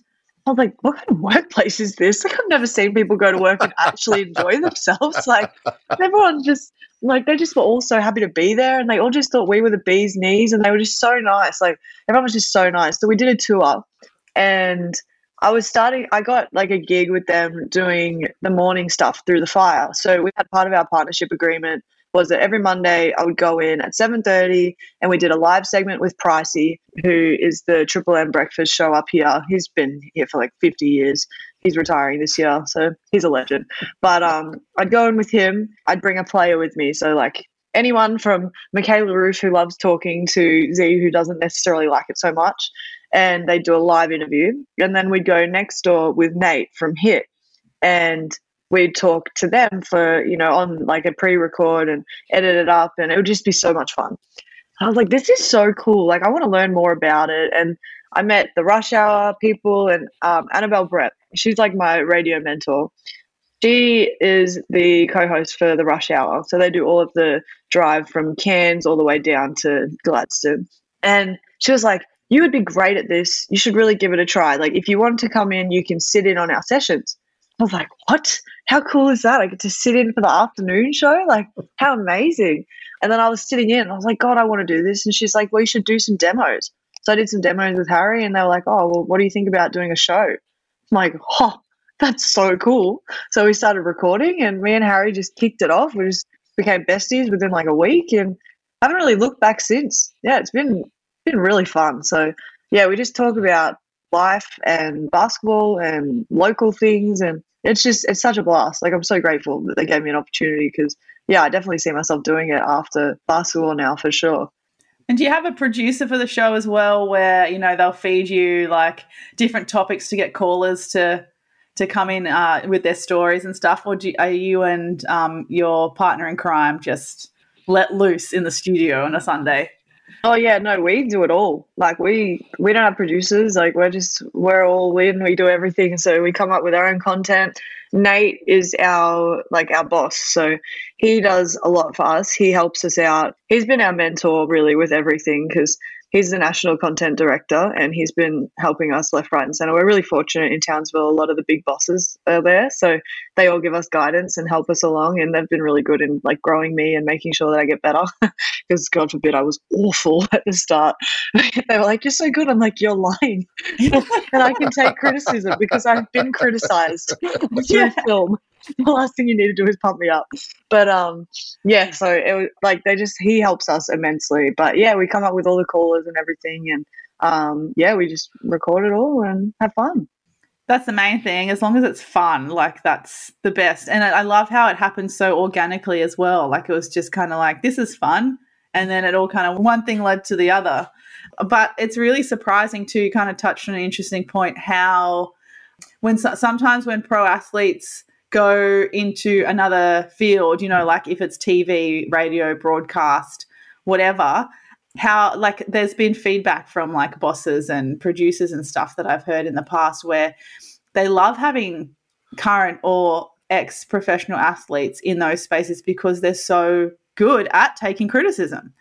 I was like, what kind of workplace is this? Like, I've never seen people go to work and actually enjoy [LAUGHS] themselves. Like, everyone just, like, they just were all so happy to be there and they all just thought we were the bee's knees and they were just so nice. Like, everyone was just so nice. So, we did a tour and I was starting, I got like a gig with them doing the morning stuff through the fire. So, we had part of our partnership agreement was that every Monday I would go in at 7:30 and we did a live segment with Pricey, who is the Triple M breakfast show up here. He's been here for like 50 years. he's retiring this year, so he's a legend. But um, I'd go in with him. I'd bring a player with me, so like anyone from Michaela Roof who loves talking to Z who doesn't necessarily like it so much, and they'd do a live interview, and then we'd go next door with Nate from Hit, and we'd talk to them for you know on like a pre-record and edit it up, and it would just be so much fun. I was like, this is so cool. Like, I want to learn more about it. And I met the Rush Hour people and um, Annabelle Brett. She's like my radio mentor. She is the co-host for the Rush Hour, so they do all of the drive from Cairns all the way down to Gladstone. And she was like, "You would be great at this. You should really give it a try. Like, if you want to come in, you can sit in on our sessions." I was like, "What? How cool is that? I get to sit in for the afternoon show. Like, how amazing!" And then I was sitting in, I was like, "God, I want to do this." And she's like, "Well, you should do some demos." So I did some demos with Harry, and they were like, "Oh, well, what do you think about doing a show?" I'm like, "Oh, that's so cool!" So we started recording, and me and Harry just kicked it off. We just became besties within like a week, and haven't really looked back since. Yeah, it's been been really fun. So yeah, we just talk about life and basketball and local things, and it's just it's such a blast. Like I'm so grateful that they gave me an opportunity because yeah, I definitely see myself doing it after basketball now for sure. And do you have a producer for the show as well, where you know they'll feed you like different topics to get callers to to come in uh, with their stories and stuff, or do, are you and um, your partner in crime just let loose in the studio on a Sunday? Oh yeah, no, we do it all. Like we we don't have producers. Like we're just we're all in. We do everything. So we come up with our own content. Nate is our like our boss, so he does a lot for us. He helps us out. He's been our mentor really with everything because he's the national content director and he's been helping us left, right, and center. We're really fortunate in Townsville. A lot of the big bosses are there, so they all give us guidance and help us along. And they've been really good in like growing me and making sure that I get better. [LAUGHS] Because God forbid I was awful [LAUGHS] at the start. [LAUGHS] they were like, "You're so good." I'm like, "You're lying," and I can take criticism because I've been criticized through yeah. film. [LAUGHS] the last thing you need to do is pump me up. But um, yeah, so it was like they just he helps us immensely. But yeah, we come up with all the callers and everything, and um, yeah, we just record it all and have fun. That's the main thing. As long as it's fun, like that's the best. And I love how it happened so organically as well. Like it was just kind of like this is fun, and then it all kind of one thing led to the other. But it's really surprising to kind of touch on an interesting point how when sometimes when pro athletes go into another field, you know, like if it's TV, radio, broadcast, whatever, how like there's been feedback from like bosses and producers and stuff that I've heard in the past where they love having current or ex professional athletes in those spaces because they're so good at taking criticism.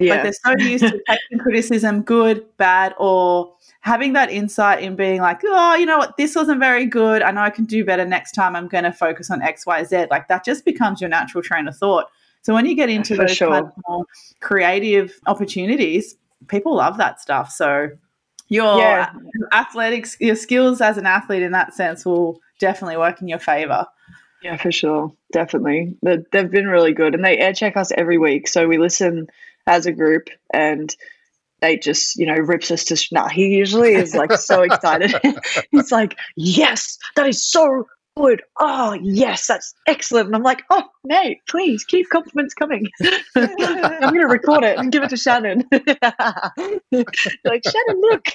Yeah. Like they're so used to taking criticism, good, bad, or having that insight in being like, oh, you know what, this wasn't very good. I know I can do better next time. I'm going to focus on X, Y, Z. Like that just becomes your natural train of thought. So when you get into For those sure. kind of more creative opportunities, people love that stuff. So your yeah. athletics, your skills as an athlete in that sense will definitely work in your favor. Yeah, for sure. Definitely. They've been really good and they air check us every week. So we listen as a group and they just you know rips us to nah he usually is like so [LAUGHS] excited. [LAUGHS] He's like yes that is so good. Oh yes that's excellent. And i'm like oh nate please keep compliments coming. [LAUGHS] I'm going to record it and give it to shannon. Like shannon look.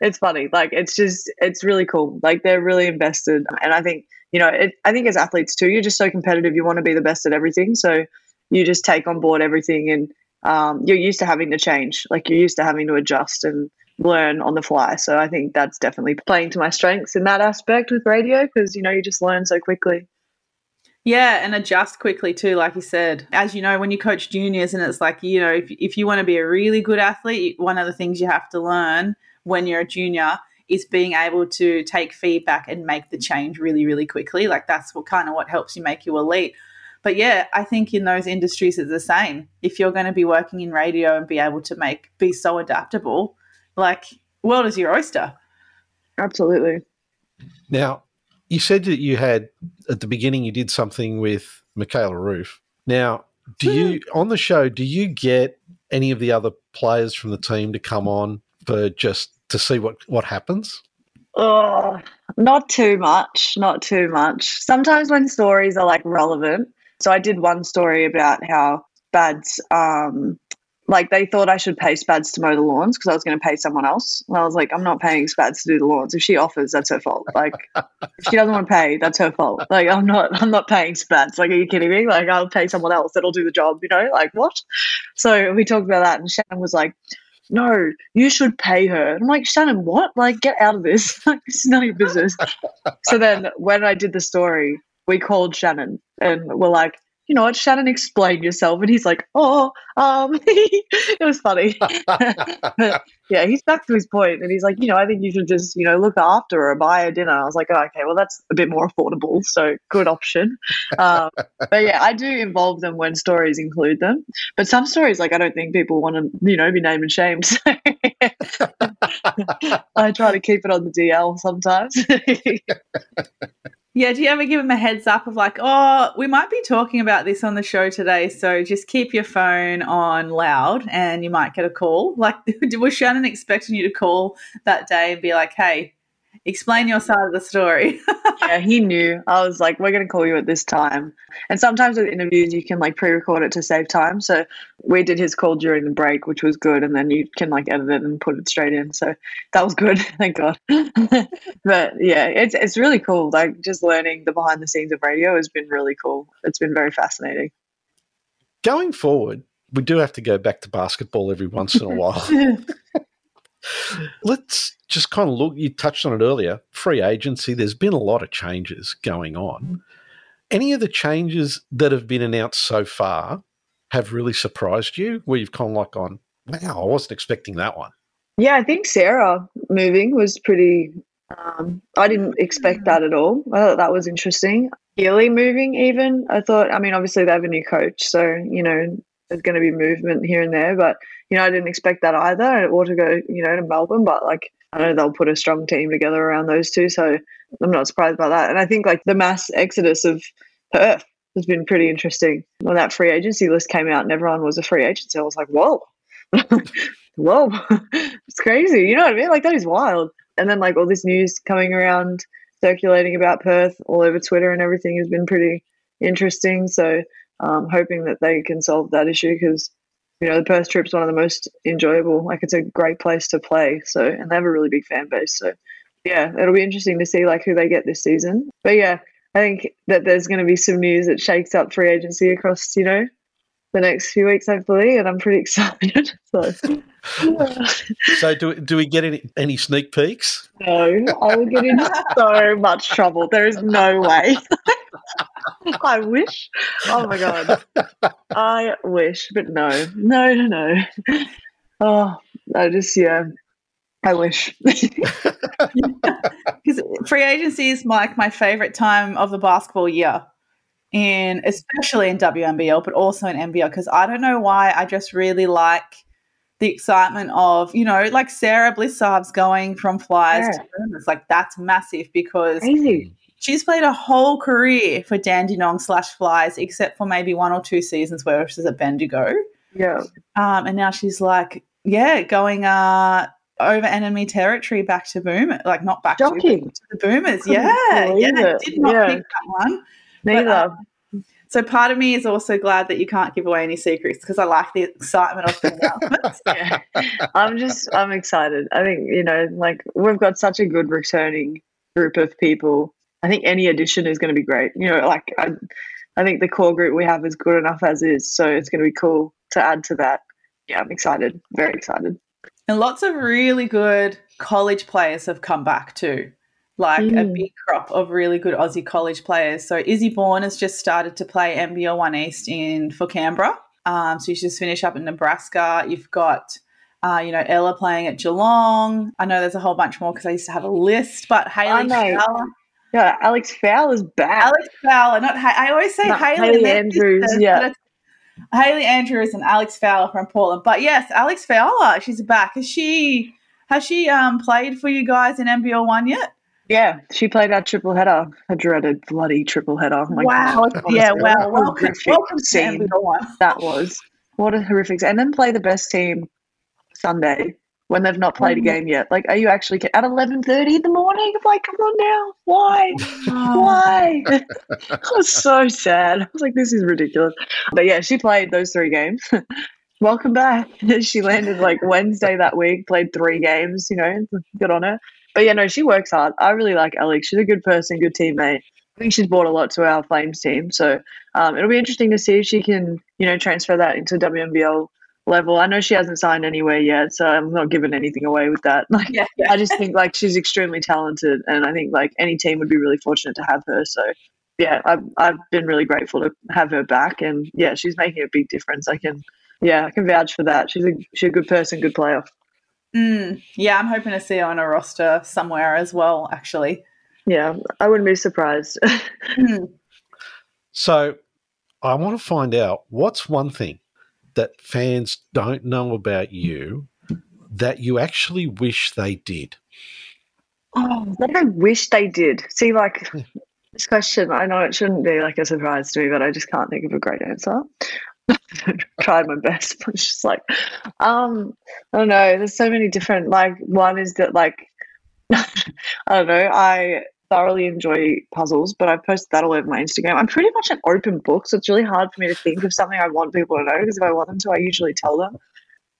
It's funny. Like it's just it's really cool. Like they're really invested and i think you know it, i think as athletes too you're just so competitive you want to be the best at everything. So you just take on board everything and um, you're used to having to change, like you're used to having to adjust and learn on the fly. So I think that's definitely playing to my strengths in that aspect with radio because you know you just learn so quickly. Yeah, and adjust quickly too, like you said. As you know, when you coach juniors, and it's like, you know, if, if you want to be a really good athlete, one of the things you have to learn when you're a junior is being able to take feedback and make the change really, really quickly. Like that's what kind of what helps you make you elite. But yeah, I think in those industries it's the same. If you're going to be working in radio and be able to make be so adaptable, like world is your oyster. Absolutely. Now, you said that you had at the beginning you did something with Michaela Roof. Now, do you hmm. on the show do you get any of the other players from the team to come on for just to see what what happens? Oh, not too much. Not too much. Sometimes when stories are like relevant. So I did one story about how Spads, um, like they thought I should pay Spads to mow the lawns because I was going to pay someone else. And I was like, I'm not paying Spads to do the lawns. If she offers, that's her fault. Like, if she doesn't want to pay, that's her fault. Like, I'm not, I'm not paying Spads. Like, are you kidding me? Like, I'll pay someone else that'll do the job. You know, like what? So we talked about that, and Shannon was like, no, you should pay her. And I'm like, Shannon, what? Like, get out of this. [LAUGHS] This is none of your business. so then when I did the story, we called Shannon and we're like, you know what, Shannon, explain yourself. And he's like, oh, um, [LAUGHS] it was funny. but [LAUGHS] yeah, he's back to his point and he's like, you know, I think you should just, you know, look after her, buy her dinner. I was like, oh, okay, well, that's a bit more affordable. So good option. Um, but yeah, I do involve them when stories include them. But some stories, like, I don't think people want to, you know, be named and shamed. So [LAUGHS] I try to keep it on the DL sometimes. Yeah, do you ever give them a heads up of like, oh, we might be talking about this on the show today, so just keep your phone on loud and you might get a call? Like, [LAUGHS] was Shannon expecting you to call that day and be like, hey, explain your side of the story? [LAUGHS] yeah, he knew. I was like, we're going to call you at this time. And sometimes with interviews, you can like pre record it to save time. So we did his call during the break, which was good. And then you can like edit it and put it straight in. So that was good. [LAUGHS] Thank God. [LAUGHS] but yeah, it's, it's really cool. Like just learning the behind the scenes of radio has been really cool. It's been very fascinating. Going forward, we do have to go back to basketball every once in a while. Let's just kind of look. You touched on it earlier free agency. There's been a lot of changes going on. Any of the changes that have been announced so far have really surprised you where you've kind of like gone, wow, I wasn't expecting that one? Yeah, I think Sarah moving was pretty. Um, I didn't expect that at all. I thought that was interesting. Healy moving, even. I thought, I mean, obviously they have a new coach, so, you know, there's going to be movement here and there, but you know, I didn't expect that either. Or to go, you know, to Melbourne, but like I know they'll put a strong team together around those two, so I'm not surprised by that. And I think like the mass exodus of Perth has been pretty interesting. When that free agency list came out and everyone was a free agent, so I was like, whoa, [LAUGHS] whoa, [LAUGHS] it's crazy. You know what I mean? Like that is wild. And then like all this news coming around, circulating about Perth all over Twitter and everything has been pretty interesting. So um, hoping that they can solve that issue because you know the Perth trip's one of the most enjoyable. Like it's a great place to play. So and they have a really big fan base. So yeah, it'll be interesting to see like who they get this season. But yeah, I think that there's going to be some news that shakes up free agency across you know the next few weeks hopefully, and I'm pretty [LAUGHS] excited. So. Yeah. [LAUGHS] so do do we get any any sneak peeks? No, I will get in so much trouble. There is no way. [LAUGHS] I wish. Oh my god. I wish, but no, no, no, no. Oh, I just yeah. I wish. Because free agency is like my favorite time of the basketball year, and especially in WNBL, but also in NBL. Because I don't know why, I just really like the excitement of you know, like Sarah Blicavs going from flyers yeah. to boomers. Like that's massive because Crazy she's played a whole career for Dandenong slash Flyers, except for maybe one or two seasons where she's at Bendigo. Yeah. Um, and now she's like, yeah, going uh over enemy territory back to Boomers, like not back to, to, the Boomers. Yeah, yeah, it. did not yeah. pick that one. Neither. But, um, so part of me is also glad that you can't give away any secrets because I like the excitement of the [LAUGHS] yeah. I'm just I'm excited. I think you know, like we've got such a good returning group of people I think any addition is going to be great. You know, like I, I think the core group we have is good enough as is, so it's going to be cool to add to that. Yeah, I'm excited, very excited. And lots of really good college players have come back too, like mm. a big crop of really good Aussie college players. So Izzy Bourne has just started to play NBL One East in for Canberra. Um, so she's just finished up in Nebraska. You've got uh, you know, Ella playing at Geelong. I know there's a whole bunch more because I used to have a list, but Haley Fowler, yeah, Alex Fowler's back. Alex Fowler, not I always say not Haley, Haley Andrews. yeah, Haley Andrews and Alex Fowler from Portland. But yes, Alex Fowler, she's back. Has she has she um, played for you guys in NBL one yet? Yeah, she played our triple header, a dreaded bloody triple header. Oh wow, God, yeah, wow, welcome, welcome one. That was what a horrific, and then play the best team Sunday when they've not played a mm-hmm. game yet. Like, are you actually at eleven thirty in the morning? I'm like, come on now, why, oh. why? [LAUGHS] I was so sad. I was like, this is ridiculous. But yeah, she played those three games. [LAUGHS] Welcome back. [LAUGHS] she landed like Wednesday that week, played three games. You know, good on her. But yeah, no, she works hard. I really like Alex. She's a good person, good teammate. I think she's brought a lot to our Flames team. So um, it'll be interesting to see if she can, you know, transfer that into WNBL level. I know she hasn't signed anywhere yet, so I'm not giving anything away with that. [LAUGHS] Like, yeah, yeah. I just think like she's extremely talented, and I think like any team would be really fortunate to have her. So yeah, I've I've been really grateful to have her back, and yeah, she's making a big difference. I can yeah, I can vouch for that. She's a she's a good person, good player. Mm, yeah, I'm hoping to see her on a roster somewhere as well. Actually, yeah, I wouldn't be surprised. [LAUGHS] mm. So, I want to find out what's one thing that fans don't know about you that you actually wish they did? Oh, that I wish they did. See, like [LAUGHS] this question, I know it shouldn't be like a surprise to me, but I just can't think of a great answer. [LAUGHS] tried my best, but it's just like, um, I don't know. There's so many different. Like, one is that like, [LAUGHS] I don't know. I thoroughly enjoy puzzles, but I've posted that all over my Instagram. I'm pretty much an open book, so it's really hard for me to think of something I want people to know because if I want them to, I usually tell them.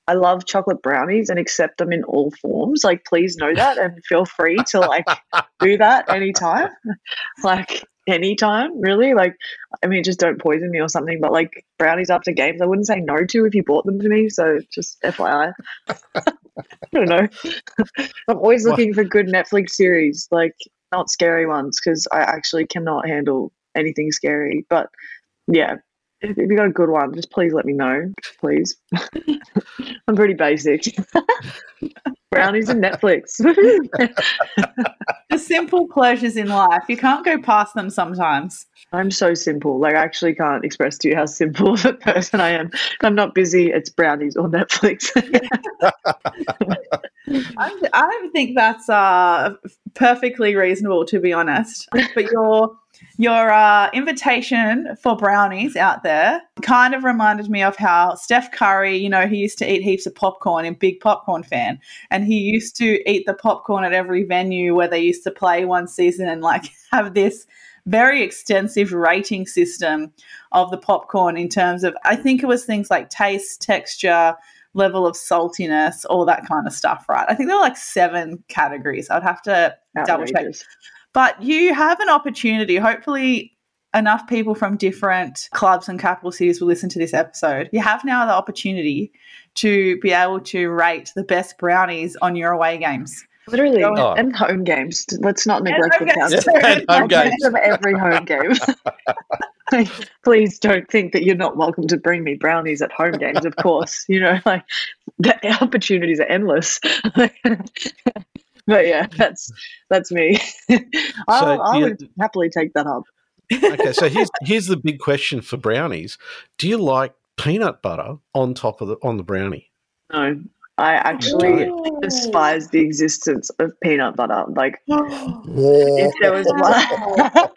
I love chocolate brownies and accept them in all forms. Like, please know that and feel free to like do that anytime. [LAUGHS] like, anytime, really. Like, I mean, just don't poison me or something, but like brownies after games, I wouldn't say no to if you bought them to me. So, just FYI. [LAUGHS] I don't know. [LAUGHS] I'm always looking for good Netflix series. Like, not scary ones because I actually cannot handle anything scary. But yeah, if, if you got a good one, just please let me know, please. [LAUGHS] I'm pretty basic. Brownies and Netflix. [LAUGHS] [LAUGHS] the simple pleasures in life. You can't go past them sometimes. I'm so simple. Like I actually can't express to you how simple [LAUGHS] of a person I am. I'm not busy. It's brownies or Netflix. I, I think that's uh, perfectly reasonable, to be honest. But your your uh, invitation for brownies out there kind of reminded me of how Steph Curry, you know, he used to eat heaps of popcorn and big popcorn fan, and he used to eat the popcorn at every venue where they used to play one season and like [LAUGHS] have this very extensive rating system of the popcorn in terms of I think it was things like taste, texture, level of saltiness, all that kind of stuff, right? I think there were like seven categories. I'd have to Outrageous. double check. But you have an opportunity, hopefully enough people from different clubs and capital cities will listen to this episode. You have now the opportunity to be able to rate the best brownies on your away games. Literally, oh. and home games. Let's not neglect the count. home games. of every home game. [LAUGHS] [LAUGHS] Please don't think that you're not welcome to bring me brownies at home games. Of course, [LAUGHS] you know, like the opportunities are endless. but yeah, that's that's me. I'll, so, I would happily take that up. okay, so here's here's the big question for brownies: Do you like peanut butter on top of the on the brownie? No, I actually despise the existence of peanut butter. Like, [GASPS] if there was one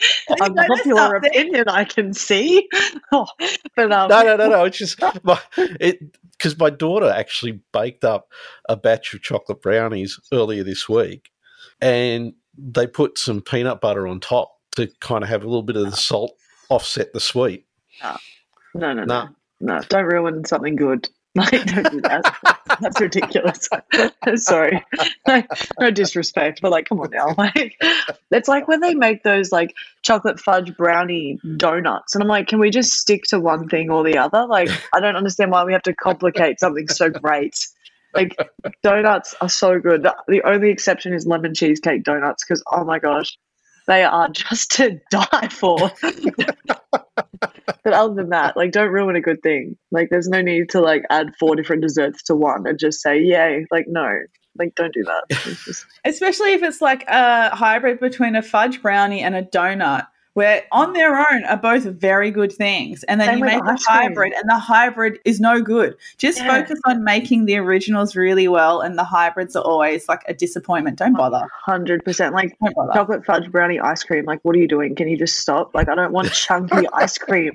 [LAUGHS] [LAUGHS] unpopular opinion, I can see. [LAUGHS] Oh, but um, no, no, no, no. It's just my, it because my daughter actually baked up a batch of chocolate brownies earlier this week, and they put some peanut butter on top to kind of have a little bit of the salt offset the sweet. No, no, no, no. no. Don't ruin something good. [LAUGHS] Like, don't do that. That's ridiculous. [LAUGHS] Sorry. [LAUGHS] no disrespect, but like, come on now. Like, it's like when they make those like chocolate fudge brownie donuts. And I'm like, can we just stick to one thing or the other? Like, I don't understand why we have to complicate something so great. Like, donuts are so good. The only exception is lemon cheesecake donuts because, oh my gosh, they are just to die for. But other than that, like, don't ruin a good thing. Like, there's no need to like add four different desserts to one and just say yay. Like, no, like, don't do that. [LAUGHS] Especially if it's like a hybrid between a fudge brownie and a donut, where on their own are both very good things. And then Same you make a ice cream. hybrid, and the hybrid is no good. Just Yeah. focus on making the originals really well, and the hybrids are always like a disappointment. Don't bother. Hundred percent. Like bother. chocolate fudge brownie ice cream. Like, what are you doing? Can you just stop? Like, I don't want [LAUGHS] chunky ice cream.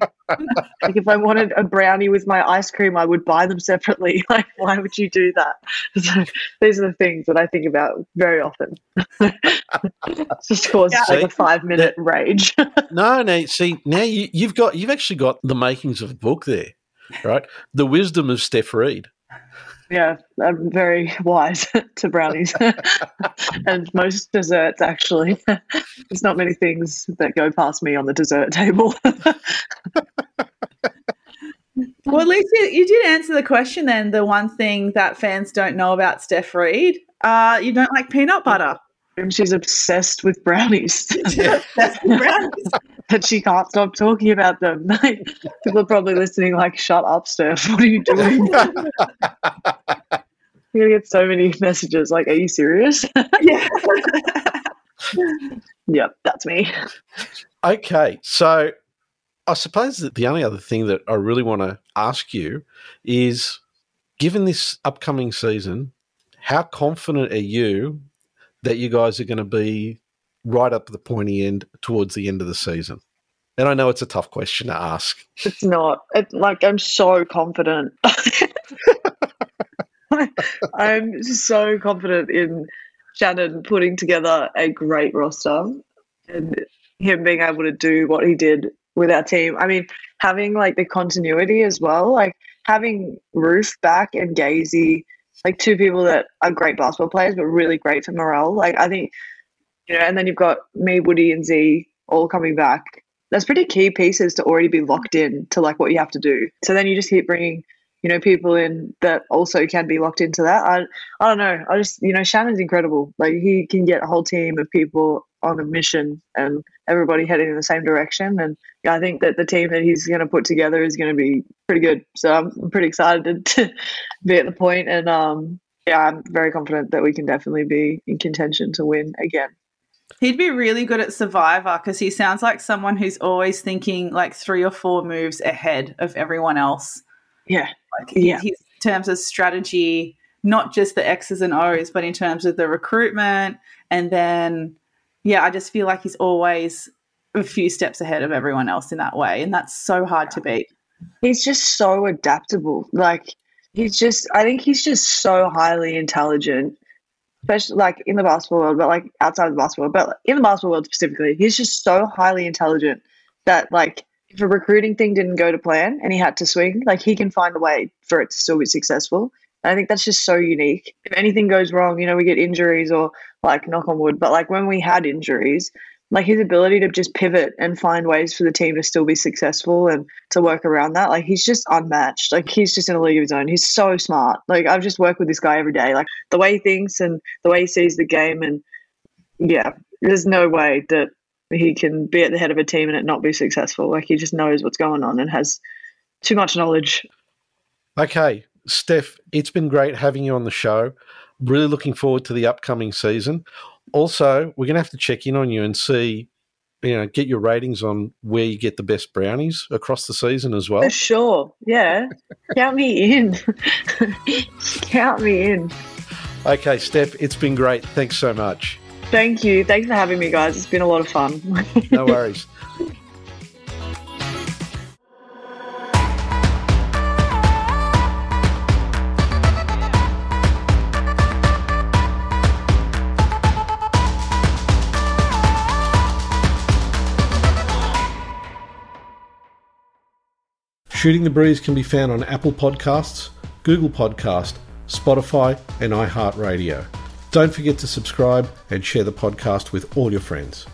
Like, if I wanted a brownie with my ice cream, I would buy them separately. [LAUGHS] Like, why would you do that? [LAUGHS] So, these are the things that I think about very often. just cause Yeah. like a five minute rage. No, no. See, now you, you've got you've actually got the makings of a book there, right? The wisdom of Steph Reid. yeah, I'm very wise [LAUGHS] to brownies [LAUGHS] and most desserts. Actually, [LAUGHS] there's not many things that go past me on the dessert table. Well, at least you, you did answer the question then. The one thing that fans don't know about Steph Reid, uh, you don't like peanut butter. She's obsessed with brownies. That's [LAUGHS] brownies. [LAUGHS] that she can't stop talking about them. [LAUGHS] Like, people are probably listening, like, shut up, Steph. What are you doing? You're gonna get so many messages. Like, are you serious? yeah. yep, that's me. Okay, so I suppose that the only other thing that I really want to ask you is, given this upcoming season, how confident are you that you guys are going to be right up the pointy end towards the end of the season? And I know it's a tough question to ask. It's not. It, like, I'm so confident. [LAUGHS] I'm so confident in Shannon putting together a great roster and him being able to do what he did with our team. I mean, having like the continuity as well, like having Roof back and Gazy, like two people that are great basketball players, but really great for morale. Like, I think, you know, and then you've got me, Woody, and Z all coming back. That's pretty key pieces to already be locked in to like what you have to do. So then you just keep bringing you know, people in that also can be locked into that. I, I don't know. I just, you know, Shannon's incredible. Like he can get a whole team of people on a mission and everybody heading in the same direction. And yeah, I think that the team that he's going to put together is going to be pretty good. So I'm, pretty excited [LAUGHS] to be at the point. And um, yeah, I'm very confident that we can definitely be in contention to win again. He'd be really good at Survivor because he sounds like someone who's always thinking like three or four moves ahead of everyone else. Yeah. Like Yeah. his, in terms of strategy, not just the X's and O's, but in terms of the recruitment. And then, yeah, I just feel like he's always a few steps ahead of everyone else in that way. And that's so hard to beat. he's just so adaptable. Like he's just I think he's just so highly intelligent. Especially like in the basketball world, but like outside of the basketball world, but in the basketball world specifically, he's just so highly intelligent that like if a recruiting thing didn't go to plan and he had to swing, like he can find a way for it to still be successful. And I think that's just so unique. If anything goes wrong, you know, we get injuries or like knock on wood, but like when we had injuries, like his ability to just pivot and find ways for the team to still be successful and to work around that. Like he's just unmatched. Like he's just in a league of his own. He's so smart. Like I've just worked with this guy every day. Like the way he thinks and the way he sees the game and yeah, there's no way that he can be at the head of a team and it not be successful. Like he just knows what's going on and has too much knowledge. Okay, Steph, it's been great having you on the show. Really looking forward to the upcoming season. Also, we're going to have to check in on you and see, you know, get your ratings on where you get the best brownies across the season as well. For sure. Yeah. Count me in. [LAUGHS] Count me in. Okay, Steph, it's been great. Thanks so much. Thank you. Thanks for having me, guys. It's been a lot of fun. No worries. [LAUGHS] Shooting the Breeze can be found on Apple Podcasts, Google Podcast, Spotify, and iHeartRadio. Don't forget to subscribe and share the podcast with all your friends.